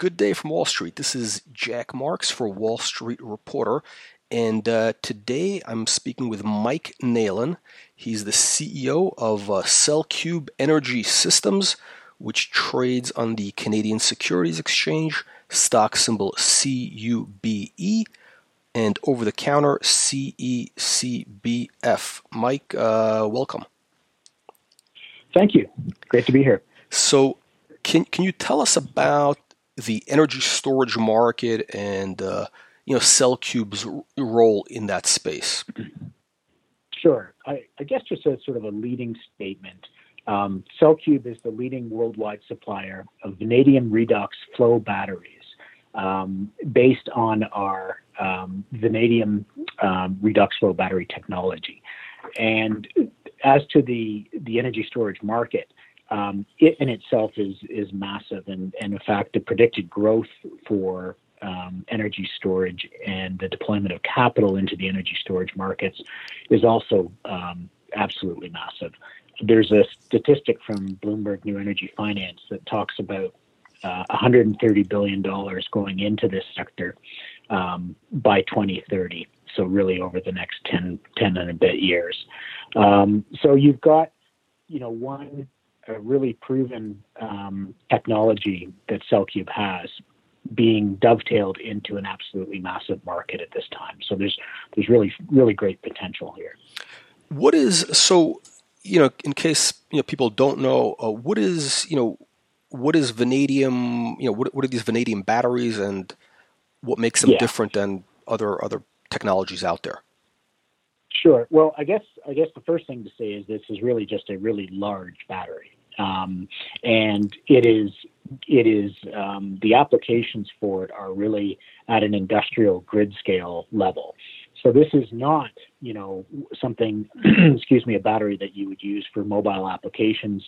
good day from Wall Street. This is Jack Marks for Wall Street Reporter, and uh, today I'm speaking with Mike Neylan. He's the CEO of uh, CellCube Energy Systems, which trades on the Canadian Securities Exchange, stock symbol CUBE, and over the counter CECBF. Mike, uh, welcome. Thank you. Great to be here. So, can can you tell us about the energy storage market and uh, you know CellCube's role in that space? Sure. I, I, guess just as sort of a leading statement, um, CellCube is the leading worldwide supplier of vanadium redox flow batteries um, based on our um, vanadium um, redox flow battery technology. And as to the the energy storage market, um, it in itself is is massive, and, and in fact, the predicted growth for um, energy storage and the deployment of capital into the energy storage markets is also um, absolutely massive. There's a statistic from Bloomberg New Energy Finance that talks about uh, 130 billion dollars going into this sector um, by 2030. So really over the next 10, 10 and a bit years. Um, so you've got, you know, one a really proven um, technology that CellCube has being dovetailed into an absolutely massive market at this time. So there's there's really really great potential here. What is so you know in case you know people don't know uh, what is you know what is vanadium you know what what are these vanadium batteries and what makes them yeah. different than other other technologies out there? Sure. Well, I guess I guess the first thing to say is this is really just a really large battery, um, and it is it is um, the applications for it are really at an industrial grid scale level. So this is not, you know, something, excuse me, a battery that you would use for mobile applications,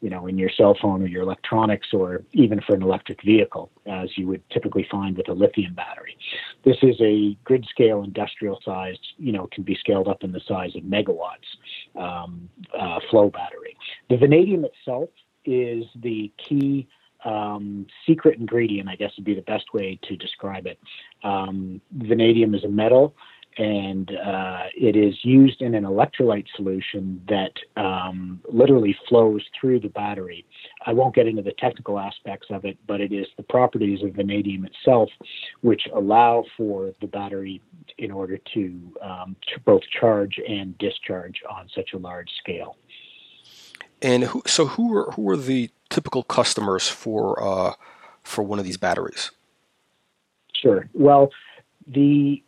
you know, in your cell phone or your electronics or even for an electric vehicle, as you would typically find with a lithium battery. This is a grid scale industrial sized, you know, can be scaled up in the size of megawatts um, uh, flow battery. The vanadium itself is the key um, secret ingredient, I guess would be the best way to describe it. Um, vanadium is a metal and uh, it is used in an electrolyte solution that um, literally flows through the battery. I won't get into the technical aspects of it, but it is the properties of vanadium itself which allow for the battery in order to, um, to both charge and discharge on such a large scale. And who, so, who are who are the typical customers for uh, for one of these batteries? Sure. Well, the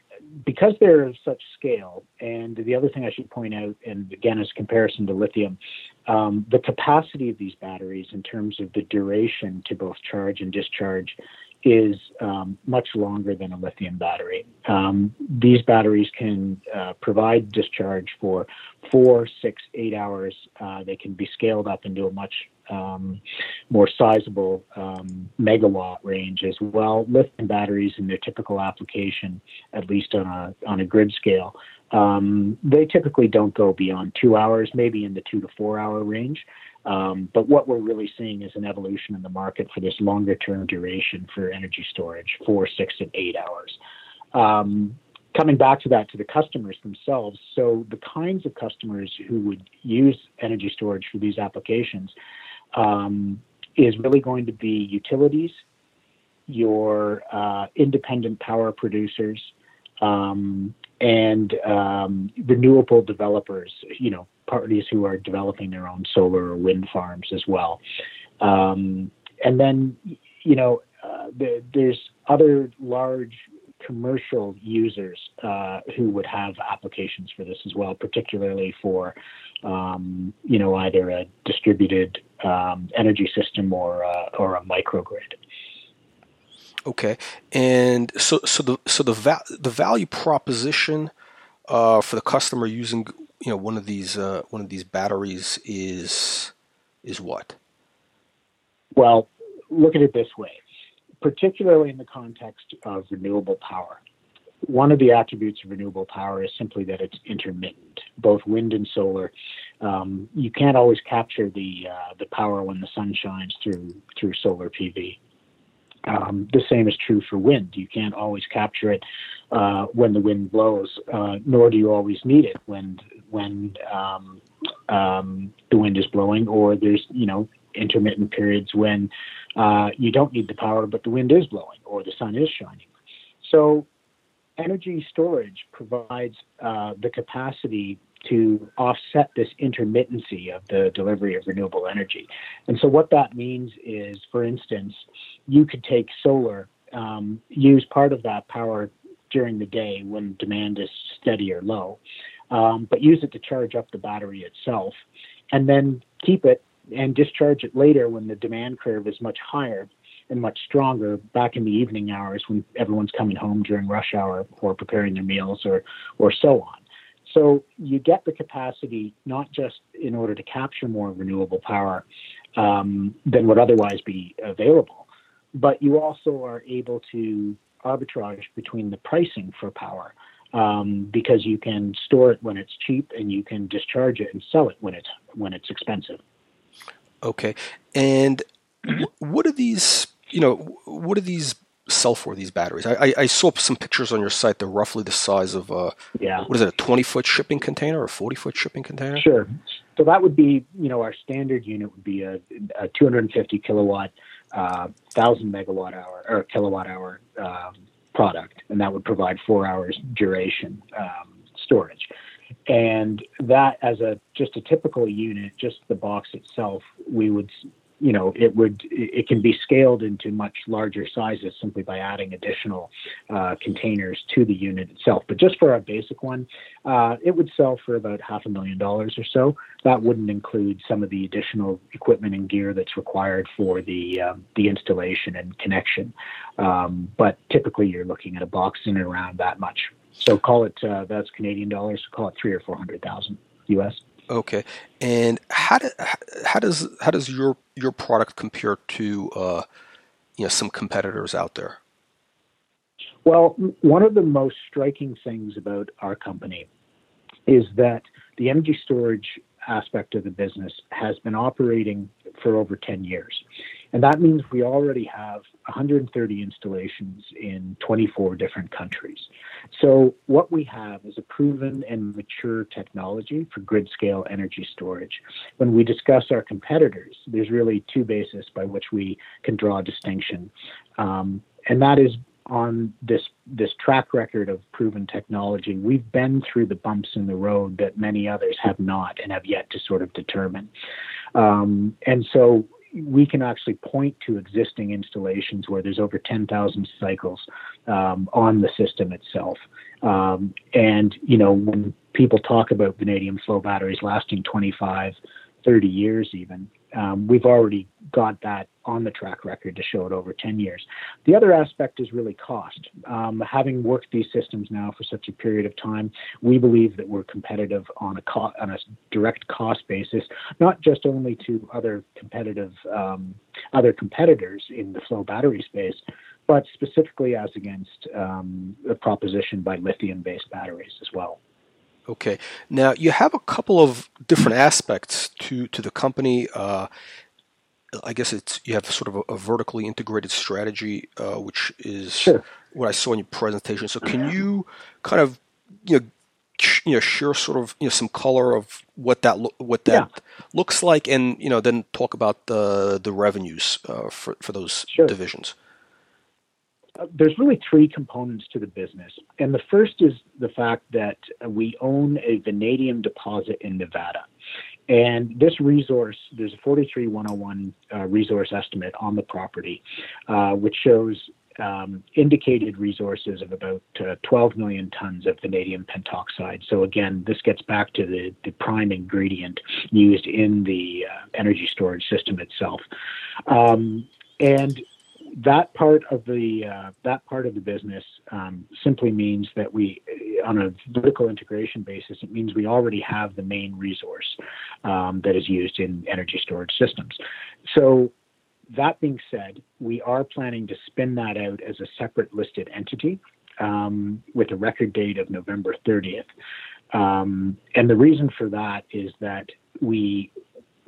because they're of such scale, and the other thing I should point out, and again, as comparison to lithium, um, the capacity of these batteries in terms of the duration to both charge and discharge is um, much longer than a lithium battery. Um, these batteries can uh, provide discharge for four, six, eight hours. Uh, they can be scaled up into a much um, more sizable um, megawatt range as well. Lithium batteries, in their typical application, at least on a on a grid scale, um, they typically don't go beyond two hours, maybe in the two to four hour range. Um, but what we're really seeing is an evolution in the market for this longer term duration for energy storage, four, six, and eight hours. Um, coming back to that to the customers themselves, so the kinds of customers who would use energy storage for these applications um, is really going to be utilities, your uh, independent power producers, um, and um, renewable developers, you know, parties who are developing their own solar or wind farms as well. Um, and then, you know, uh, the, there's other large commercial users uh, who would have applications for this as well, particularly for, um, you know, either a distributed um, energy system or uh, or a microgrid. Okay, and so so the so the va- the value proposition uh, for the customer using you know one of these uh, one of these batteries is is what? Well, look at it this way, particularly in the context of renewable power. One of the attributes of renewable power is simply that it's intermittent, both wind and solar. Um, you can't always capture the uh, the power when the sun shines through through solar PV. Um, the same is true for wind. You can't always capture it uh, when the wind blows, uh, nor do you always need it when when um, um, the wind is blowing, or there's you know intermittent periods when uh, you don't need the power, but the wind is blowing or the sun is shining. So, energy storage provides uh, the capacity to offset this intermittency of the delivery of renewable energy. And so, what that means is, for instance, you could take solar, um, use part of that power during the day when demand is steady or low, um, but use it to charge up the battery itself, and then keep it and discharge it later when the demand curve is much higher and much stronger back in the evening hours when everyone's coming home during rush hour or preparing their meals or or so on. So you get the capacity not just in order to capture more renewable power um, than would otherwise be available, but you also are able to arbitrage between the pricing for power um, because you can store it when it's cheap and you can discharge it and sell it when it's when it's expensive. Okay, and what are these? You know, what are these sell for? These batteries? I, I saw some pictures on your site. They're roughly the size of a yeah. What is it? A twenty foot shipping container or a forty foot shipping container? Sure. So that would be, you know, our standard unit would be a, a 250 kilowatt, uh, thousand megawatt hour or kilowatt hour um, product, and that would provide four hours duration um, storage. And that, as a just a typical unit, just the box itself, we would, you know, it would it can be scaled into much larger sizes simply by adding additional uh, containers to the unit itself. But just for our basic one, uh, it would sell for about half a million dollars or so. That wouldn't include some of the additional equipment and gear that's required for the um, the installation and connection. Um, but typically, you're looking at a box in and around that much. So call it uh, that's Canadian dollars. Call it three or four hundred thousand US. Okay, and how do, how does how does your your product compare to uh, you know some competitors out there? Well, one of the most striking things about our company is that the energy storage aspect of the business has been operating for over 10 years. And that means we already have 130 installations in 24 different countries. So, what we have is a proven and mature technology for grid scale energy storage. When we discuss our competitors, there's really two bases by which we can draw a distinction. Um, and that is on this this track record of proven technology, we've been through the bumps in the road that many others have not and have yet to sort of determine. Um, and so we can actually point to existing installations where there's over 10,000 cycles um, on the system itself. Um, and, you know, when people talk about vanadium flow batteries lasting 25, 30 years even, um, we've already got that on the track record to show it over 10 years. The other aspect is really cost. Um, having worked these systems now for such a period of time, we believe that we're competitive on a co- on a direct cost basis, not just only to other competitive um, other competitors in the flow battery space, but specifically as against um, the proposition by lithium-based batteries as well. Okay. Now you have a couple of different aspects to to the company. Uh, I guess it's you have sort of a, a vertically integrated strategy, uh, which is sure. what I saw in your presentation. So can you kind of you know you know share sort of you know some color of what that lo- what that yeah. looks like, and you know then talk about the the revenues uh, for for those sure. divisions there's really three components to the business. And the first is the fact that we own a vanadium deposit in Nevada. And this resource, there's a 43101 uh, resource estimate on the property, uh, which shows um, indicated resources of about uh, 12 million tons of vanadium pentoxide. So again, this gets back to the, the prime ingredient used in the uh, energy storage system itself. Um, and that part of the uh, that part of the business um, simply means that we, on a vertical integration basis, it means we already have the main resource um, that is used in energy storage systems. So, that being said, we are planning to spin that out as a separate listed entity um, with a record date of November 30th. Um, and the reason for that is that we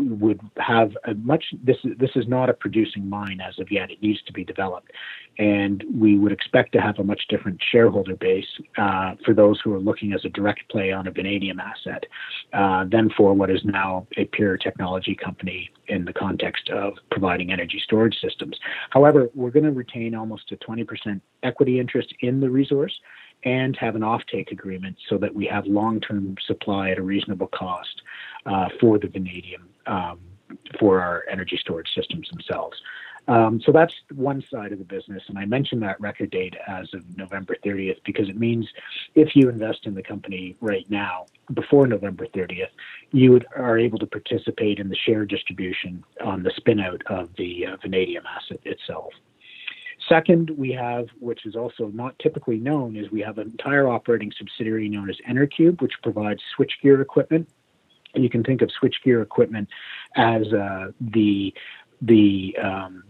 would have a much this is this is not a producing mine as of yet. It needs to be developed, and we would expect to have a much different shareholder base uh, for those who are looking as a direct play on a vanadium asset uh, than for what is now a pure technology company in the context of providing energy storage systems. However, we're going to retain almost a 20% equity interest in the resource and have an offtake agreement so that we have long-term supply at a reasonable cost uh, for the vanadium um, for our energy storage systems themselves. Um, so that's one side of the business, and I mentioned that record date as of November 30th because it means if you invest in the company right now before November 30th, you would, are able to participate in the share distribution on the spinout of the uh, vanadium asset itself. Second, we have, which is also not typically known, is we have an entire operating subsidiary known as Enercube, which provides switchgear equipment. And you can think of switchgear equipment as uh, the the um,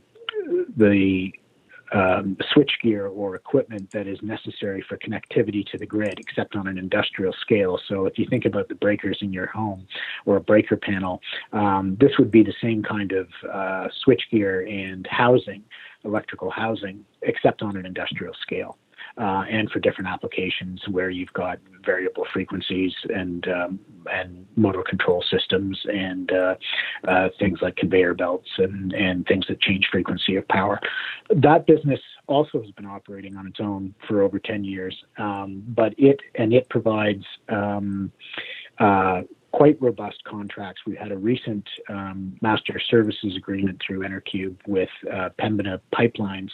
the um, switchgear or equipment that is necessary for connectivity to the grid, except on an industrial scale. So, if you think about the breakers in your home or a breaker panel, um, this would be the same kind of uh, switchgear and housing, electrical housing, except on an industrial scale uh, and for different applications where you've got variable frequencies and um, and motor control systems and uh, uh, things like conveyor belts and and things that change frequency of power. That business also has been operating on its own for over 10 years, um, but it and it provides um, uh, quite robust contracts. We had a recent um, master services agreement through Enercube with uh, Pembina Pipelines,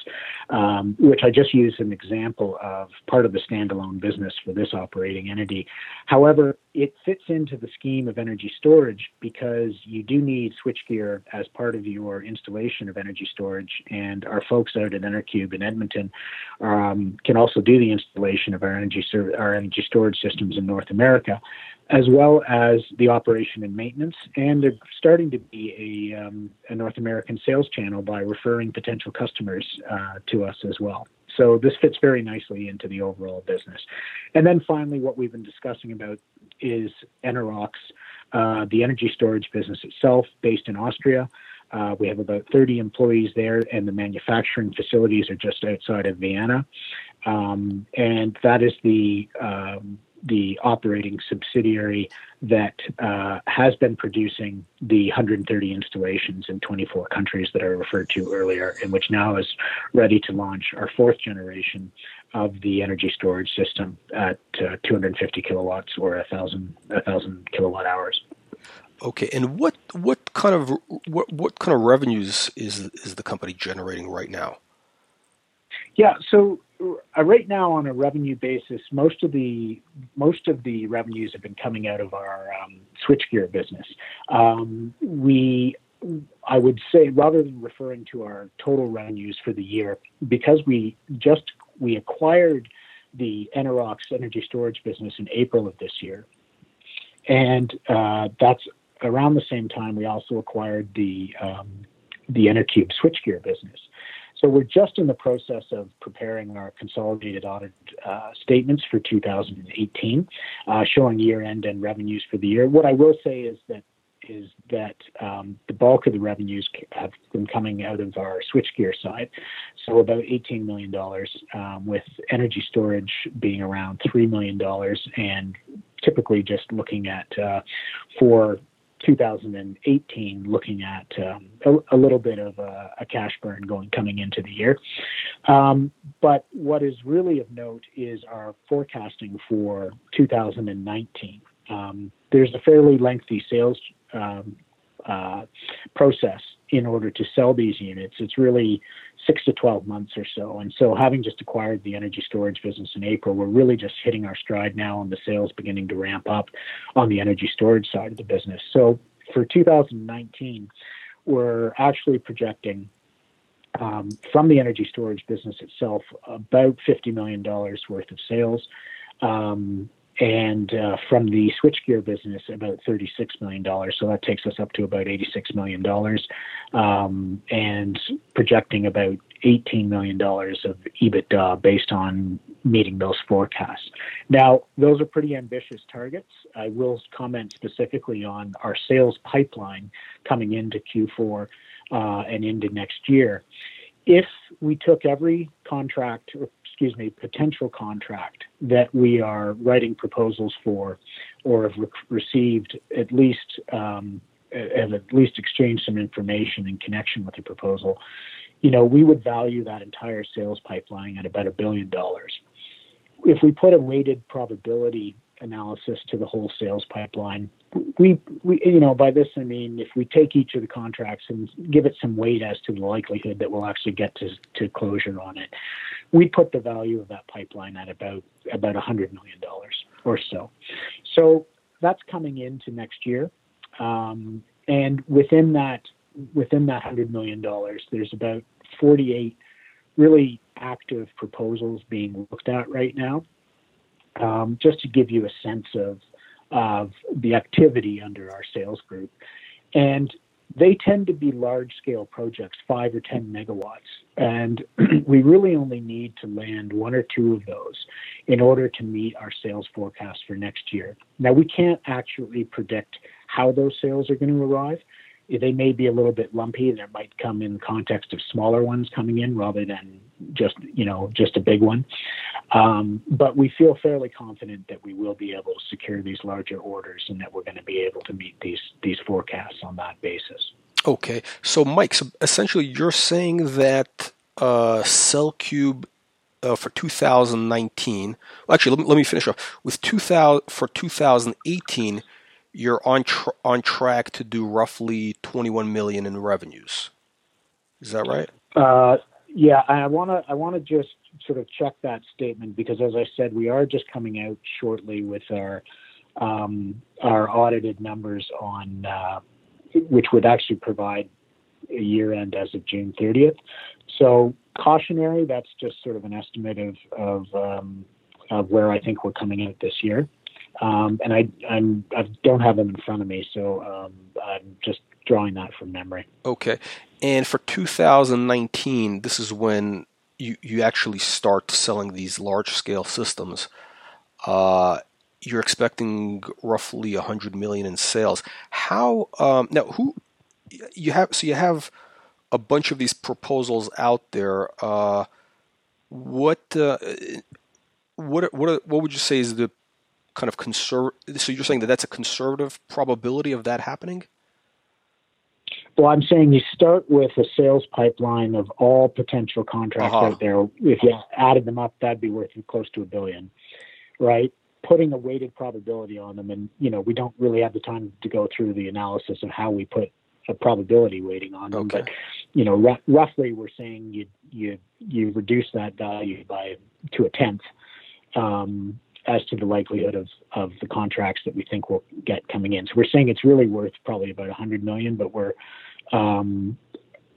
um, which I just use an example of part of the standalone business for this operating entity. However, it fits into the scheme of energy storage because you do need switchgear as part of your installation of energy storage, and our folks out at Enercube in Edmonton um, can also do the installation of our energy ser- our energy storage systems in North America as well as the operation and maintenance. And they're starting to be a, um, a North American sales channel by referring potential customers uh, to us as well. So this fits very nicely into the overall business. And then finally, what we've been discussing about is Enerox, uh, the energy storage business itself, based in Austria. Uh, we have about 30 employees there, and the manufacturing facilities are just outside of Vienna. Um, and that is the um, the operating subsidiary that uh, has been producing the 130 installations in 24 countries that I referred to earlier, and which now is ready to launch our fourth generation of the energy storage system at uh, 250 kilowatts or a thousand a thousand kilowatt hours. Okay, and what what kind of what what kind of revenues is is the company generating right now? Yeah, so right now on a revenue basis, most of the most of the revenues have been coming out of our um, switchgear business. Um, we, I would say, rather than referring to our total revenues for the year, because we just we acquired the Enerox energy storage business in April of this year, and uh, that's around the same time we also acquired the um, the Enercube switchgear business. So we're just in the process of preparing our consolidated audit uh, statements for 2018, uh, showing year-end and revenues for the year. What I will say is that is that um, the bulk of the revenues have been coming out of our switchgear side, so about $18 million, um, with energy storage being around $3 million, and typically just looking at uh, for 2018 looking at um, a, a, little bit of a, a, cash burn going coming into the year. Um, but what is really of note is our forecasting for 2019. Um, there's a fairly lengthy sales um, uh, process in order to sell these units. It's really six to 12 months or so. And so, having just acquired the energy storage business in April, we're really just hitting our stride now on the sales beginning to ramp up on the energy storage side of the business. So, for 2019, we're actually projecting um, from the energy storage business itself about $50 million worth of sales. Um, and uh, from the switchgear business, about $36 million. So that takes us up to about $86 million um, and projecting about $18 million of EBITDA based on meeting those forecasts. Now, those are pretty ambitious targets. I will comment specifically on our sales pipeline coming into Q4 uh, and into next year. If we took every contract, excuse me, potential contract that we are writing proposals for or have re- received at least um, have at least exchanged some information in connection with the proposal, you know, we would value that entire sales pipeline at about a billion dollars. If we put a weighted probability analysis to the whole sales pipeline, we, we, you know, by this I mean if we take each of the contracts and give it some weight as to the likelihood that we'll actually get to, to closure on it, we put the value of that pipeline at about about a hundred million dollars or so. So that's coming into next year, um, and within that within that hundred million dollars, there's about 48 really active proposals being looked at right now. Um, just to give you a sense of of the activity under our sales group, and they tend to be large scale projects, five or 10 megawatts. And we really only need to land one or two of those in order to meet our sales forecast for next year. Now, we can't actually predict how those sales are going to arrive, they may be a little bit lumpy. There might come in context of smaller ones coming in rather than just you know just a big one. Um, but we feel fairly confident that we will be able to secure these larger orders and that we're going to be able to meet these these forecasts on that basis. Okay, so Mike, so essentially you're saying that uh, CellCube uh, for 2019. Well, actually, let me, let me finish up with 2000 for 2018 you're on tr- on track to do roughly 21 million in revenues. Is that right? Uh, yeah, I want to I want to just sort of check that statement because, as I said, we are just coming out shortly with our um, our audited numbers on uh, which would actually provide a year end as of June 30th. So cautionary, that's just sort of an estimate of of, um, of where I think we're coming out this year. Um, and I I'm I don't have them in front of me, so um, I'm just drawing that from memory. Okay, and for 2019, this is when you you actually start selling these large scale systems. Uh, you're expecting roughly 100 million in sales. How um, now? Who you have? So you have a bunch of these proposals out there. Uh, what uh, what what what would you say is the kind of conservative. So you're saying that that's a conservative probability of that happening? Well, I'm saying you start with a sales pipeline of all potential contracts uh-huh. out there. If you added them up, that'd be worth close to a billion, right? Putting a weighted probability on them, and you know, we don't really have the time to go through the analysis of how we put a probability weighting on them. Okay. But you know, r- roughly, we're saying you you you reduce that value by to a tenth. Um, as to the likelihood of, of the contracts that we think will get coming in. So we're saying it's really worth probably about 100 million, but we're um,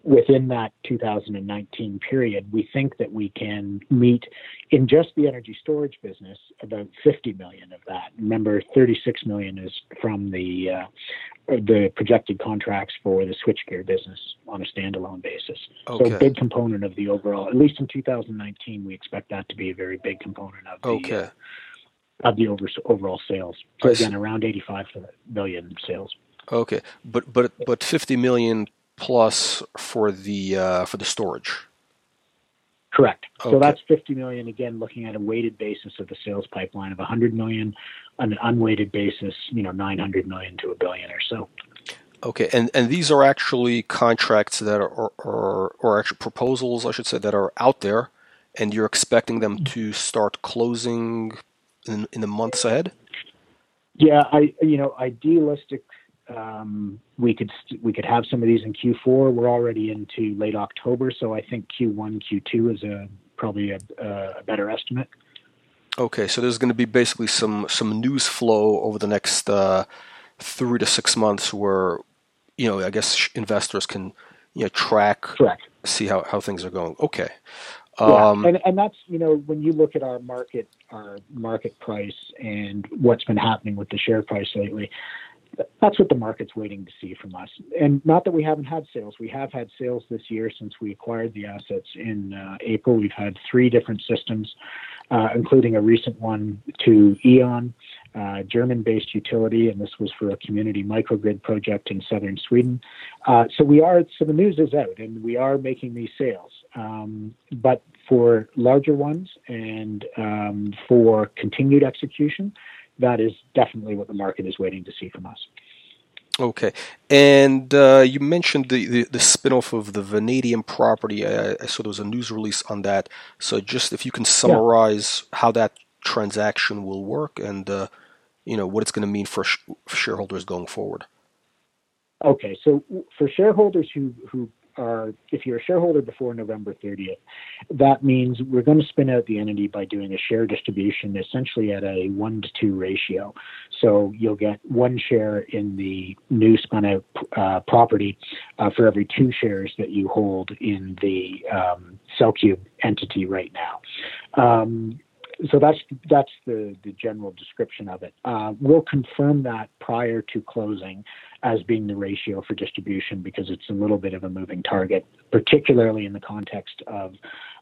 within that 2019 period, we think that we can meet in just the energy storage business about 50 million of that. Remember, 36 million is from the uh, the projected contracts for the switchgear business on a standalone basis. Okay. So, a big component of the overall, at least in 2019, we expect that to be a very big component of the. Okay. Uh, of the over, overall sales. So again, around 85 million sales. Okay, but but but 50 million plus for the uh, for the storage. Correct. Okay. So that's 50 million again, looking at a weighted basis of the sales pipeline of 100 million, on an unweighted basis, you know, 900 million to a billion or so. Okay, and and these are actually contracts that are or or actually proposals, I should say, that are out there, and you're expecting them mm-hmm. to start closing in, in the months ahead? Yeah, I you know idealistic. Um, we could we could have some of these in Q4. We're already into late October, so I think Q1, Q2 is a probably a, a better estimate. Okay, so there's going to be basically some some news flow over the next uh, three to six months, where you know I guess investors can you know track, Correct. see how, how things are going. Okay, yeah, um, and and that's you know when you look at our market our market price and what's been happening with the share price lately, that's what the market's waiting to see from us. And not that we haven't had sales. We have had sales this year since we acquired the assets in uh, April. We've had three different systems, uh, including a recent one to E.ON, uh, German-based utility, and this was for a community microgrid project in southern Sweden. Uh, so we are. So the news is out, and we are making these sales. Um, but for larger ones and um, for continued execution, that is definitely what the market is waiting to see from us. Okay, and uh, you mentioned the, the, the spinoff of the Vanadium property. I, I, saw there was a news release on that. So just if you can summarize yeah. how that transaction will work and uh, you know what it's going to mean for, sh- for shareholders going forward. Okay, so for shareholders who who are, if you're a shareholder before November 30th, that means we're going to spin out the entity by doing a share distribution essentially at a one to two ratio. So you'll get one share in the new spun out uh, property uh, for every two shares that you hold in the um, CellCube entity right now. Um, so that's that's the the general description of it. Uh, we'll confirm that prior to closing as being the ratio for distribution because it's a little bit of a moving target, particularly in the context of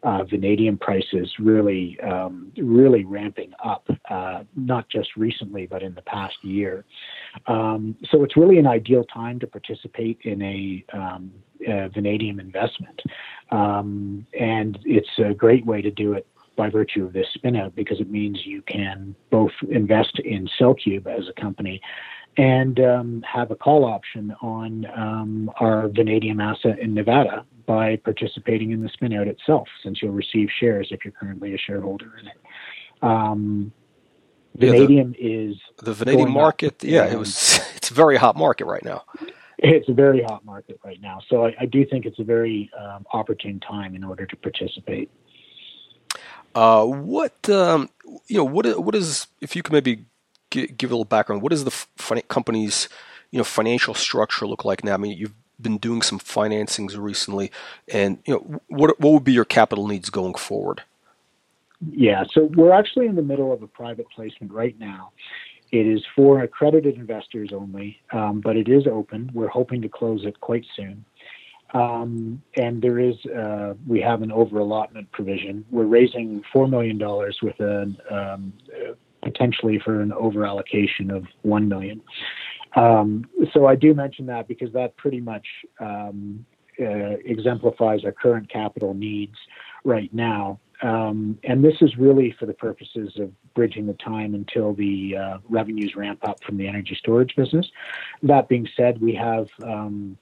uh, vanadium prices really really really ramping up, uh, not just recently but in the past year. Um, so it's really an ideal time to participate in a, um, a vanadium investment, um, and it's a great way to do it by virtue of this spinout because it means you can both invest in CellCube as a company and um, have a call option on um, our vanadium asset in Nevada by participating in the spinout itself, since you'll receive shares if you're currently a shareholder in it. Um, vanadium yeah, the, is the vanadium market. Yeah, it was. It's a very hot market right now. It's a very hot market right now, so I, I do think it's a very um, opportune time in order to participate. Uh, what um, you know? What what is if you can maybe give, give a little background? What does the company's you know financial structure look like now? I mean, you've been doing some financings recently, and you know what what would be your capital needs going forward? Yeah, so we're actually in the middle of a private placement right now. It is for accredited investors only, um, but it is open. We're hoping to close it quite soon. Um, and there is, uh, we have an over allotment provision. We're raising $4 million with a, um, potentially for an over allocation of 1 million. Um, so I do mention that because that pretty much um, uh, exemplifies our current capital needs right now. Um, and this is really for the purposes of bridging the time until the uh, revenues ramp up from the energy storage business. That being said, we have um,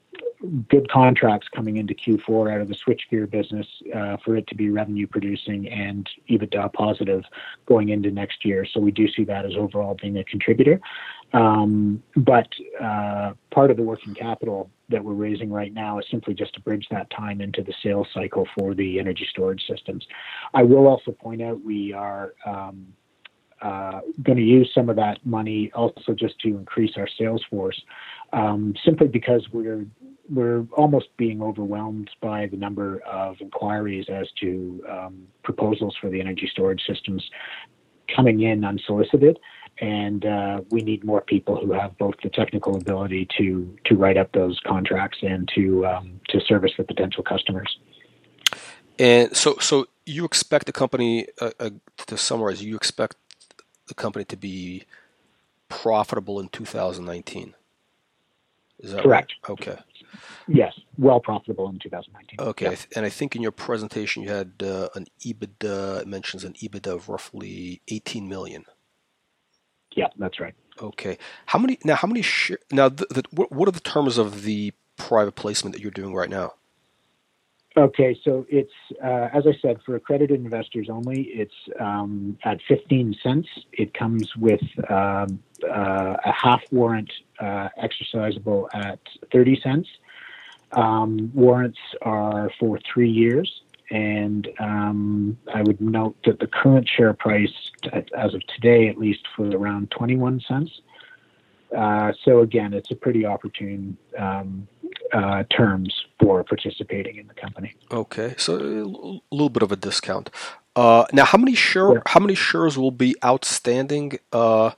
good contracts coming into Q4 out of the switchgear business uh, for it to be revenue producing and EBITDA positive going into next year. So we do see that as overall being a contributor. Um, but uh, part of the working capital that we're raising right now is simply just to bridge that time into the sales cycle for the energy storage systems. I will also point out we are. Um, uh, going to use some of that money also just to increase our sales force, um, simply because we're we're almost being overwhelmed by the number of inquiries as to um, proposals for the energy storage systems coming in unsolicited, and uh, we need more people who have both the technical ability to to write up those contracts and to um, to service the potential customers. And so, so you expect the company uh, uh, to summarize? You expect the company to be profitable in 2019. Is that correct? Right? Okay. Yes, well profitable in 2019. Okay, yeah. and I think in your presentation you had uh, an EBITDA. It mentions an EBITDA of roughly 18 million. Yeah, that's right. Okay, how many now? How many share, now? The, the, what, what are the terms of the private placement that you're doing right now? Okay, so it's uh, as I said for accredited investors only. It's um, at 15 cents. It comes with um, uh, a half warrant uh, exercisable at 30 cents. Um, warrants are for three years, and um, I would note that the current share price, as of today at least, for around 21 cents. Uh, so again, it's a pretty opportune um, uh, terms for participating in the company. Okay, so a little bit of a discount. Uh, now, how many share yeah. how many shares will be outstanding uh,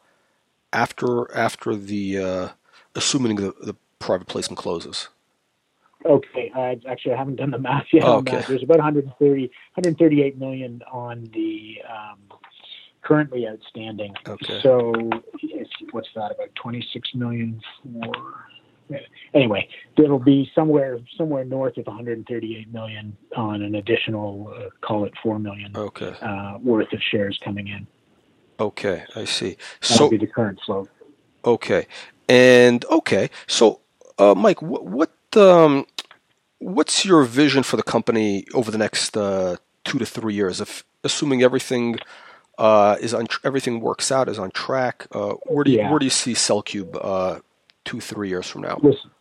after after the uh, assuming the, the private placement closes. Okay, I actually I haven't done the math yet. Oh, okay. There's about 130, 138 million on the um, currently outstanding. Okay. So what's that? About 26 million for. Anyway, it'll be somewhere somewhere north of 138 million on an additional, uh, call it four million okay. uh, worth of shares coming in. Okay, I see. That'll so be the current flow. Okay, and okay, so uh, Mike, what, what um, what's your vision for the company over the next uh, two to three years? If assuming everything uh, is on everything works out, is on track, uh, where do you yeah. where do you see CellCube uh, two three years from now? Listen,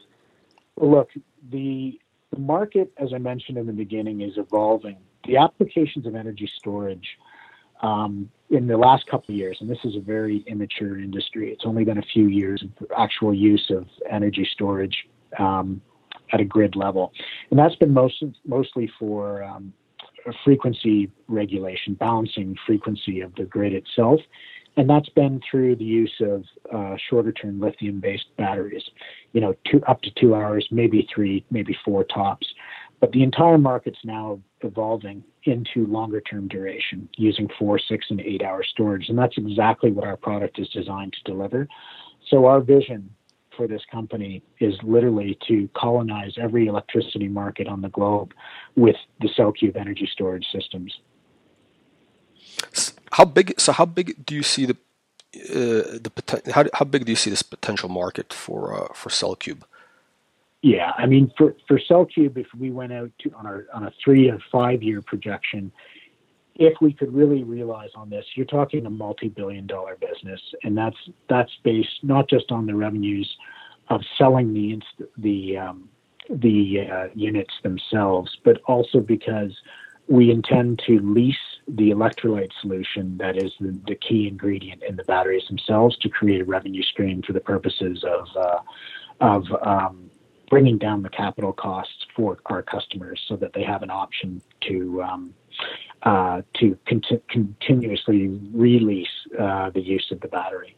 look, the the market, as I mentioned in the beginning, is evolving. The applications of energy storage um, in the last couple of years, and this is a very immature industry. It's only been a few years of actual use of energy storage um, at a grid level, and that's been most, mostly for um, frequency regulation, balancing frequency of the grid itself, and that's been through the use of uh, shorter-term lithium-based batteries. You know, two, up to two hours, maybe three, maybe four tops. But the entire market's now evolving into longer term duration using four, six, and eight hour storage. And that's exactly what our product is designed to deliver. So our vision for this company is literally to colonize every electricity market on the globe with the CellCube energy storage systems. How big? So how big do you see the uh, the how how big do you see this potential market for uh, for CellCube? Yeah, I mean, for for CellCube, if we went out to, on our on a three or five year projection, if we could really realize on this, you're talking a multi-billion dollar business, and that's that's based not just on the revenues of selling the inst- the um, the uh, units themselves, but also because we intend to lease the electrolyte solution that is the, the key ingredient in the batteries themselves to create a revenue stream for the purposes of uh, of um, bringing down the capital costs for our customers so that they have an option to um, uh, to cont- continuously release uh, the use of the battery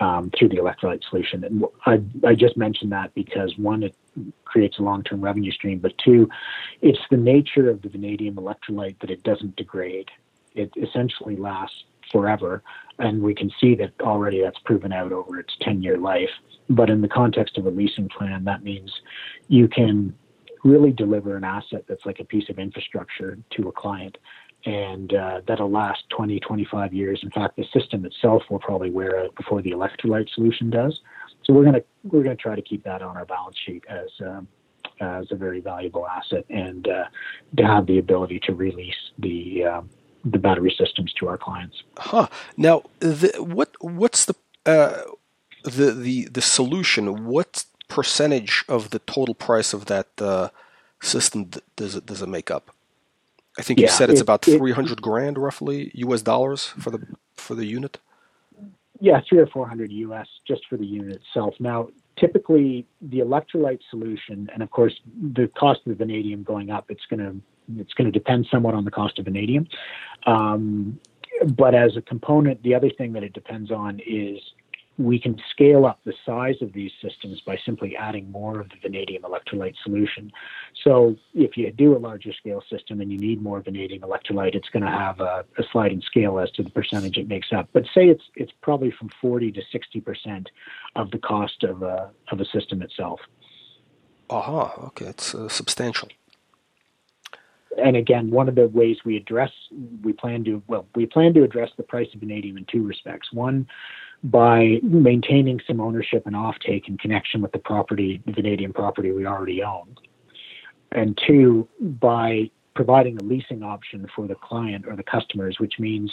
um, through the electrolyte solution. And I, I just mentioned that because one, it creates a long-term revenue stream, but two, it's the nature of the vanadium electrolyte that it doesn't degrade. It essentially lasts forever, and we can see that already that's proven out over its 10-year life. But in the context of a leasing plan, that means you can really deliver an asset that's like a piece of infrastructure to a client. And uh, that'll last 20, 25 years. In fact, the system itself will probably wear out before the electrolyte solution does. So we're gonna we're gonna try to keep that on our balance sheet as um, as a very valuable asset, and uh, to have the ability to release the um, the battery systems to our clients. Huh. Now, the, what what's the uh, the the the solution? What percentage of the total price of that uh, system does it does it make up? I think you said it's it, about three hundred grand, roughly U.S. dollars for the for the unit. Yeah, three or four hundred U.S. just for the unit itself. Now, typically, the electrolyte solution, and of course, the cost of the vanadium going up, it's going to it's going to depend somewhat on the cost of vanadium. Um, but as a component, the other thing that it depends on is we can scale up the size of these systems by simply adding more of the vanadium electrolyte solution. So if you do a larger scale system and you need more vanadium electrolyte, it's going to have a, a sliding scale as to the percentage it makes up. But say it's it's probably from 40 to 60 percent of the cost of a of a system itself. Aha, uh-huh. okay, it's uh, substantial and again, one of the ways we address, we plan to, well, we plan to address the price of vanadium in two respects. One, by maintaining some ownership and offtake in connection with the property, the vanadium property we already own. And two, by providing a leasing option for the client or the customers, which means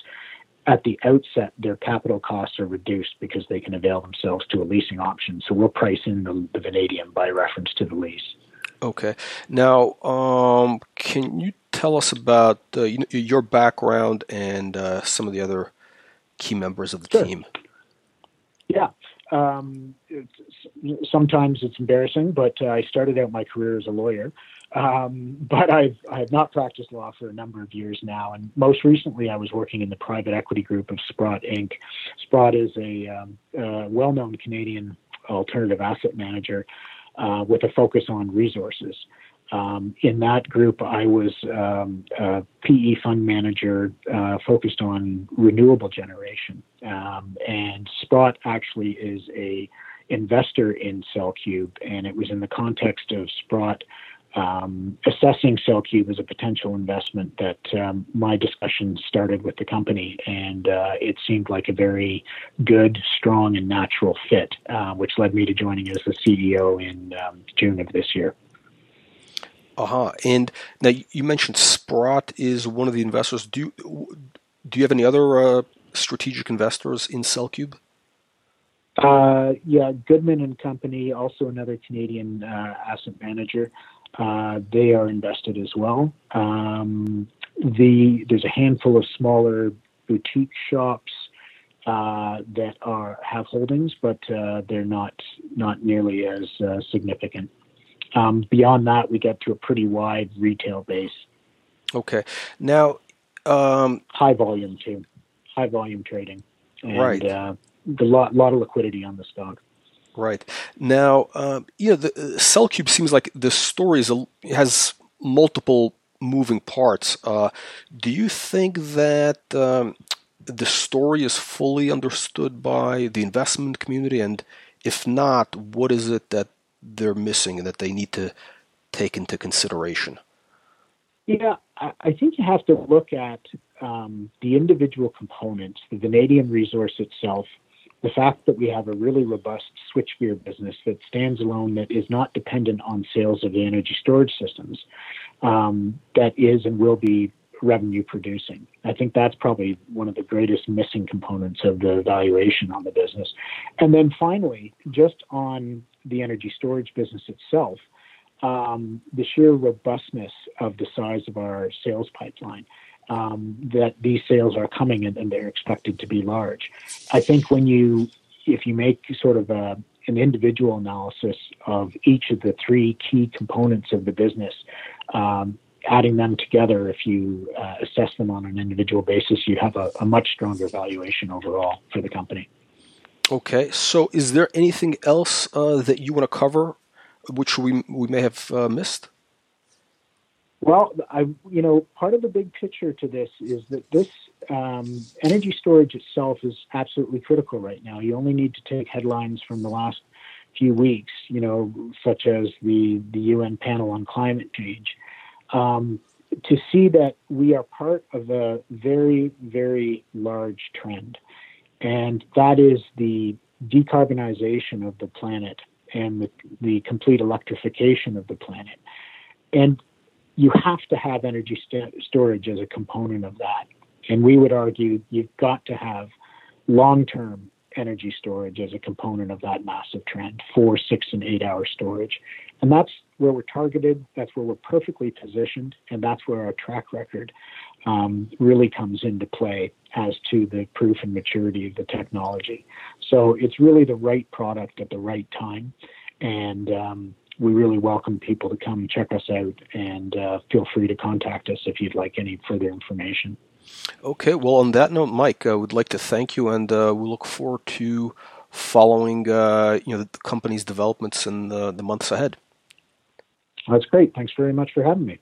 at the outset, their capital costs are reduced because they can avail themselves to a leasing option. So we'll price in the, the vanadium by reference to the lease. Okay. Now, um, can you tell us about uh, your background and uh, some of the other key members of the sure. team? Yeah. Um, it's, sometimes it's embarrassing, but uh, I started out my career as a lawyer. Um, but I've I have not practiced law for a number of years now, and most recently I was working in the private equity group of Sprott Inc. Sprott is a, um, well-known Canadian alternative asset manager uh, with a focus on resources. Um, in that group, I was um, a PE fund manager uh, focused on renewable generation, um, and Sprott actually is a investor in CellCube, and it was in the context of Sprott um, assessing CellCube as a potential investment that um, my discussion started with the company, and uh, it seemed like a very good, strong, and natural fit, uh, which led me to joining as the CEO in um, June of this year. Huh. And now you mentioned Sprott is one of the investors. Do you, do you have any other uh, strategic investors in CellCube? Uh, yeah, Goodman and Company, also another Canadian uh, asset manager. Uh, they are invested as well. Um, the there's a handful of smaller boutique shops uh, that are have holdings, but uh, they're not not nearly as uh, significant. Um, beyond that, we get to a pretty wide retail base. Okay, now um, high volume too, high volume trading, and, right? Uh, a lot lot of liquidity on the stock. Right now, um, you know, the uh, CellCube seems like the story is a, has multiple moving parts. Uh, do you think that um, the story is fully understood by the investment community? And if not, what is it that they're missing and that they need to take into consideration? Yeah, I think you have to look at um, the individual components, the vanadium resource itself, the fact that we have a really robust switchgear business that stands alone, that is not dependent on sales of the energy storage systems, um, that is and will be revenue producing. I think that's probably one of the greatest missing components of the valuation on the business. And then finally, just on the energy storage business itself, um, the sheer robustness of the size of our sales pipeline um, that these sales are coming and, and they're expected to be large. I think when you, if you make sort of a, an individual analysis of each of the three key components of the business, um, adding them together, if you uh, assess them on an individual basis, you have a, a, much stronger valuation overall for the company. Okay, so is there anything else uh, that you want to cover, which we we may have uh, missed? Well, I, you know, part of the big picture to this is that this um, energy storage itself is absolutely critical right now. You only need to take headlines from the last few weeks, you know, such as the the UN panel on climate change, um, to see that we are part of a very very large trend, and that is the decarbonization of the planet and the, the complete electrification of the planet. And you have to have energy st- storage as a component of that. And we would argue you've got to have long term energy storage as a component of that massive trend for six and eight hour storage. And that's where we're targeted, that's where we're perfectly positioned, and that's where our track record um, really comes into play as to the proof and maturity of the technology. So it's really the right product at the right time. And um, we really welcome people to come check us out and uh, feel free to contact us if you'd like any further information. Okay, well, on that note, Mike, I would like to thank you, and uh, we look forward to following uh, you know the company's developments in the, the months ahead. That's great. Thanks very much for having me.